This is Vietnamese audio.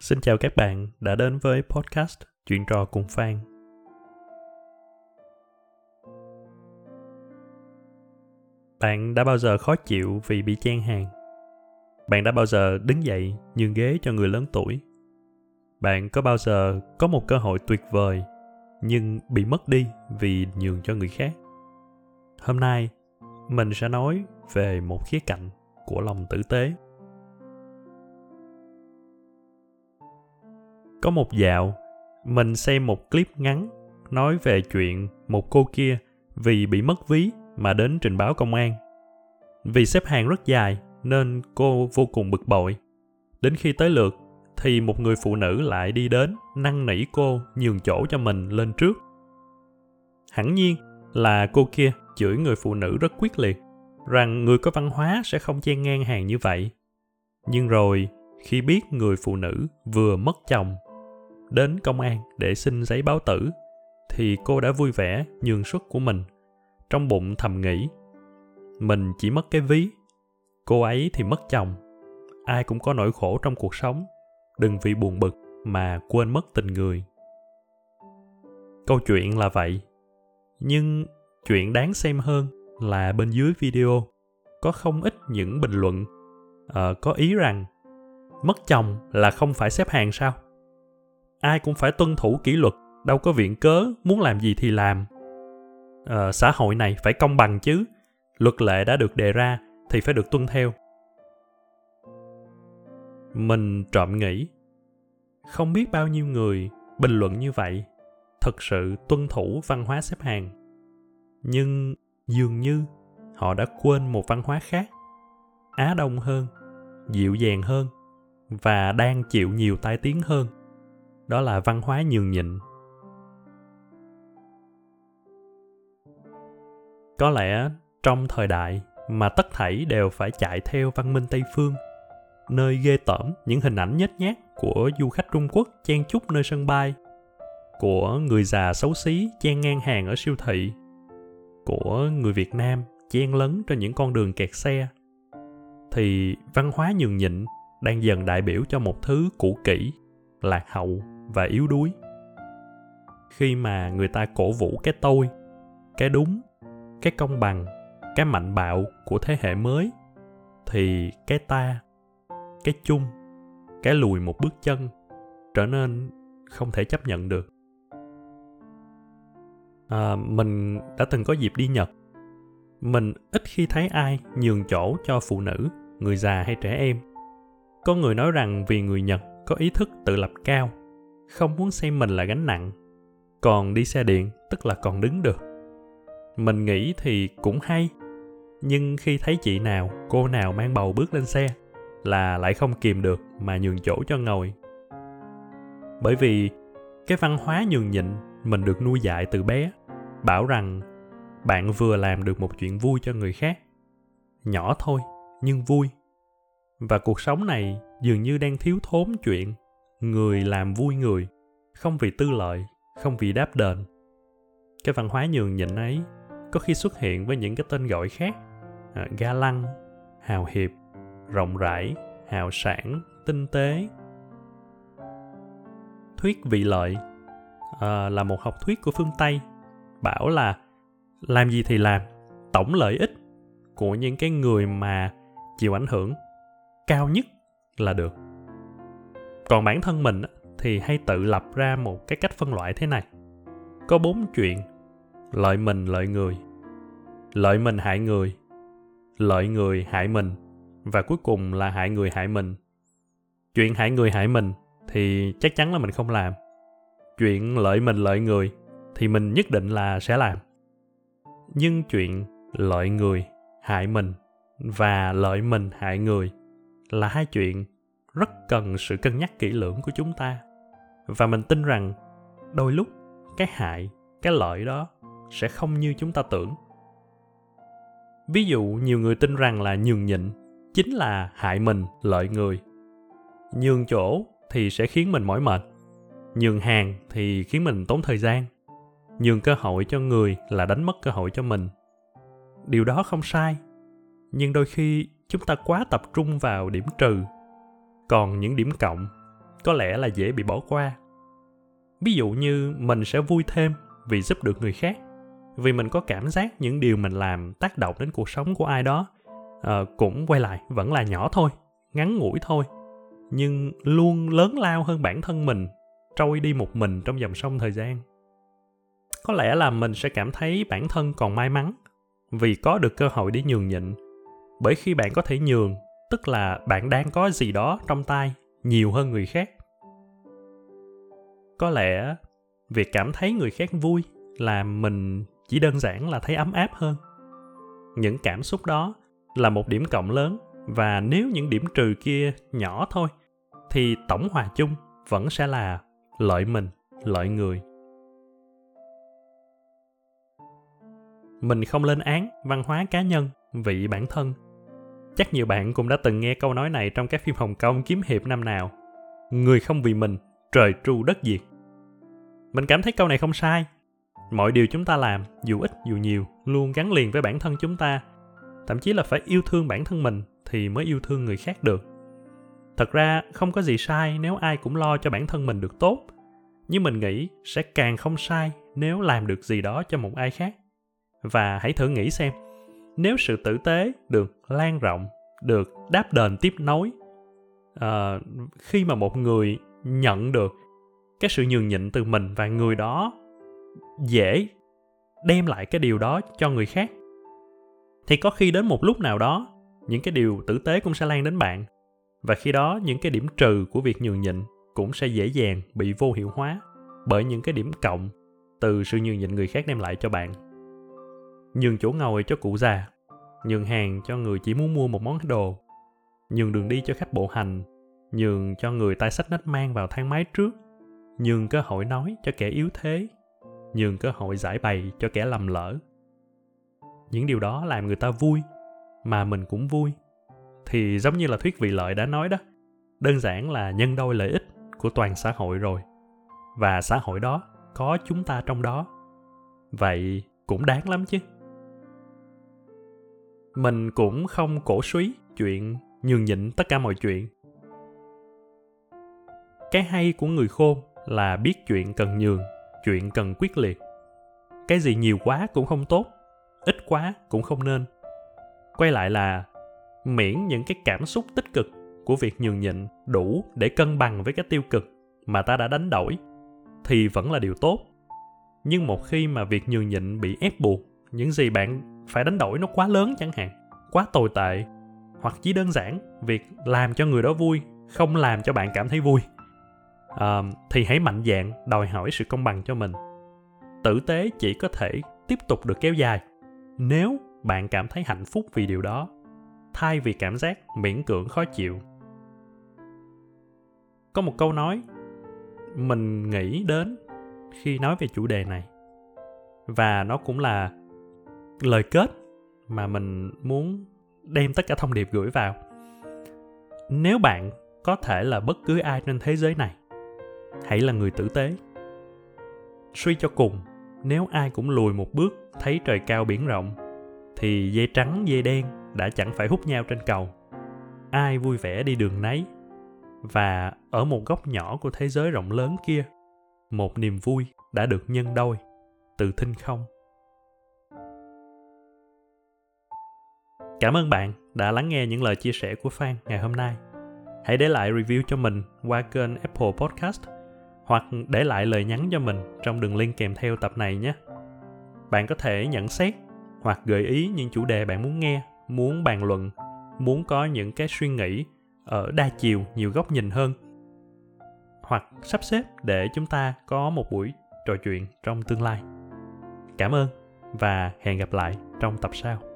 Xin chào các bạn đã đến với podcast Chuyện trò cùng Phan. Bạn đã bao giờ khó chịu vì bị chen hàng? Bạn đã bao giờ đứng dậy nhường ghế cho người lớn tuổi? Bạn có bao giờ có một cơ hội tuyệt vời nhưng bị mất đi vì nhường cho người khác? Hôm nay, mình sẽ nói về một khía cạnh của lòng tử tế Có một dạo, mình xem một clip ngắn nói về chuyện một cô kia vì bị mất ví mà đến trình báo công an. Vì xếp hàng rất dài nên cô vô cùng bực bội. Đến khi tới lượt thì một người phụ nữ lại đi đến năn nỉ cô nhường chỗ cho mình lên trước. Hẳn nhiên là cô kia chửi người phụ nữ rất quyết liệt rằng người có văn hóa sẽ không chen ngang hàng như vậy. Nhưng rồi khi biết người phụ nữ vừa mất chồng đến công an để xin giấy báo tử thì cô đã vui vẻ nhường suất của mình. Trong bụng thầm nghĩ mình chỉ mất cái ví cô ấy thì mất chồng. Ai cũng có nỗi khổ trong cuộc sống đừng vì buồn bực mà quên mất tình người. Câu chuyện là vậy nhưng chuyện đáng xem hơn là bên dưới video có không ít những bình luận uh, có ý rằng mất chồng là không phải xếp hàng sao? Ai cũng phải tuân thủ kỷ luật đâu có viện cớ muốn làm gì thì làm. À, xã hội này phải công bằng chứ. Luật lệ đã được đề ra thì phải được tuân theo. Mình trộm nghĩ không biết bao nhiêu người bình luận như vậy thực sự tuân thủ văn hóa xếp hàng. Nhưng dường như họ đã quên một văn hóa khác á đông hơn dịu dàng hơn và đang chịu nhiều tai tiếng hơn đó là văn hóa nhường nhịn. Có lẽ trong thời đại mà tất thảy đều phải chạy theo văn minh tây phương, nơi ghê tởm những hình ảnh nhếch nhác của du khách trung quốc chen chúc nơi sân bay, của người già xấu xí chen ngang hàng ở siêu thị, của người việt nam chen lấn trên những con đường kẹt xe, thì văn hóa nhường nhịn đang dần đại biểu cho một thứ cũ kỹ, lạc hậu và yếu đuối. Khi mà người ta cổ vũ cái tôi cái đúng cái công bằng cái mạnh bạo của thế hệ mới thì cái ta cái chung cái lùi một bước chân trở nên không thể chấp nhận được. À, mình đã từng có dịp đi nhật. Mình ít khi thấy ai nhường chỗ cho phụ nữ người già hay trẻ em. Có người nói rằng vì người nhật có ý thức tự lập cao không muốn xem mình là gánh nặng. Còn đi xe điện, tức là còn đứng được. Mình nghĩ thì cũng hay, nhưng khi thấy chị nào, cô nào mang bầu bước lên xe là lại không kìm được mà nhường chỗ cho ngồi. Bởi vì cái văn hóa nhường nhịn mình được nuôi dạy từ bé, bảo rằng bạn vừa làm được một chuyện vui cho người khác, nhỏ thôi nhưng vui. Và cuộc sống này dường như đang thiếu thốn chuyện người làm vui người không vì tư lợi không vì đáp đền. Cái văn hóa nhường nhịn ấy có khi xuất hiện với những cái tên gọi khác à, ga lăng hào hiệp rộng rãi hào sản tinh tế. Thuyết vị lợi à, là một học thuyết của phương tây bảo là làm gì thì làm tổng lợi ích của những cái người mà chịu ảnh hưởng cao nhất là được còn bản thân mình thì hay tự lập ra một cái cách phân loại thế này. Có bốn chuyện. Lợi mình, lợi người. Lợi mình, hại người. Lợi người, hại mình. Và cuối cùng là hại người, hại mình. Chuyện hại người, hại mình thì chắc chắn là mình không làm. Chuyện lợi mình, lợi người thì mình nhất định là sẽ làm. Nhưng chuyện lợi người, hại mình và lợi mình, hại người là hai chuyện rất cần sự cân nhắc kỹ lưỡng của chúng ta. Và mình tin rằng, đôi lúc, cái hại, cái lợi đó sẽ không như chúng ta tưởng. Ví dụ, nhiều người tin rằng là nhường nhịn chính là hại mình, lợi người. Nhường chỗ thì sẽ khiến mình mỏi mệt, nhường hàng thì khiến mình tốn thời gian, nhường cơ hội cho người là đánh mất cơ hội cho mình. Điều đó không sai, nhưng đôi khi chúng ta quá tập trung vào điểm trừ còn những điểm cộng có lẽ là dễ bị bỏ qua. Ví dụ như mình sẽ vui thêm vì giúp được người khác vì mình có cảm giác những điều mình làm tác động đến cuộc sống của ai đó à, cũng quay lại vẫn là nhỏ thôi ngắn ngủi thôi. Nhưng luôn lớn lao hơn bản thân mình trôi đi một mình trong dòng sông thời gian. Có lẽ là mình sẽ cảm thấy bản thân còn may mắn vì có được cơ hội để nhường nhịn. Bởi khi bạn có thể nhường tức là bạn đang có gì đó trong tay, nhiều hơn người khác. Có lẽ việc cảm thấy người khác vui là mình chỉ đơn giản là thấy ấm áp hơn. Những cảm xúc đó là một điểm cộng lớn và nếu những điểm trừ kia nhỏ thôi, thì tổng hòa chung vẫn sẽ là lợi mình, lợi người. Mình không lên án văn hóa cá nhân, vị bản thân chắc nhiều bạn cũng đã từng nghe câu nói này trong các phim hồng kông kiếm hiệp năm nào. Người không vì mình, trời tru đất diệt. Mình cảm thấy câu này không sai. Mọi điều chúng ta làm, dù ít, dù nhiều, luôn gắn liền với bản thân chúng ta. Thậm chí là phải yêu thương bản thân mình thì mới yêu thương người khác được. Thật ra, không có gì sai nếu ai cũng lo cho bản thân mình được tốt. Nhưng mình nghĩ, sẽ càng không sai nếu làm được gì đó cho một ai khác. Và hãy thử nghĩ xem nếu sự tử tế được lan rộng được đáp đền tiếp nối à, khi mà một người nhận được cái sự nhường nhịn từ mình và người đó dễ đem lại cái điều đó cho người khác thì có khi đến một lúc nào đó những cái điều tử tế cũng sẽ lan đến bạn. Và khi đó những cái điểm trừ của việc nhường nhịn cũng sẽ dễ dàng bị vô hiệu hóa bởi những cái điểm cộng từ sự nhường nhịn người khác đem lại cho bạn nhường chỗ ngồi cho cụ già, nhường hàng cho người chỉ muốn mua một món đồ, nhường đường đi cho khách bộ hành, nhường cho người tay sách nách mang vào thang máy trước, nhường cơ hội nói cho kẻ yếu thế, nhường cơ hội giải bày cho kẻ lầm lỡ. Những điều đó làm người ta vui, mà mình cũng vui. Thì giống như là thuyết vị lợi đã nói đó, đơn giản là nhân đôi lợi ích của toàn xã hội rồi, và xã hội đó có chúng ta trong đó. Vậy cũng đáng lắm chứ mình cũng không cổ suý chuyện, nhường nhịn tất cả mọi chuyện. Cái hay của người khôn là biết chuyện cần nhường, chuyện cần quyết liệt. Cái gì nhiều quá cũng không tốt, ít quá cũng không nên. Quay lại là miễn những cái cảm xúc tích cực của việc nhường nhịn đủ để cân bằng với cái tiêu cực mà ta đã đánh đổi, thì vẫn là điều tốt. Nhưng một khi mà việc nhường nhịn bị ép buộc, những gì bạn phải đánh đổi nó quá lớn chẳng hạn quá tồi tệ hoặc chỉ đơn giản việc làm cho người đó vui không làm cho bạn cảm thấy vui. À, thì hãy mạnh dạn đòi hỏi sự công bằng cho mình. Tử tế chỉ có thể tiếp tục được kéo dài nếu bạn cảm thấy hạnh phúc vì điều đó thay vì cảm giác miễn cưỡng khó chịu. Có một câu nói mình nghĩ đến khi nói về chủ đề này và nó cũng là lời kết mà mình muốn đem tất cả thông điệp gửi vào. Nếu bạn có thể là bất cứ ai trên thế giới này, hãy là người tử tế. Suy cho cùng, nếu ai cũng lùi một bước thấy trời cao biển rộng, thì dây trắng, dây đen đã chẳng phải hút nhau trên cầu. Ai vui vẻ đi đường nấy và ở một góc nhỏ của thế giới rộng lớn kia, một niềm vui đã được nhân đôi từ thinh không. Cảm ơn bạn đã lắng nghe những lời chia sẻ của phan ngày hôm nay. Hãy để lại review cho mình qua kênh apple podcast hoặc để lại lời nhắn cho mình trong đường link kèm theo tập này nhé. Bạn có thể nhận xét hoặc gợi ý những chủ đề bạn muốn nghe, muốn bàn luận, muốn có những cái suy nghĩ ở đa chiều, nhiều góc nhìn hơn. Hoặc sắp xếp để chúng ta có một buổi trò chuyện trong tương lai. Cảm ơn và hẹn gặp lại trong tập sau.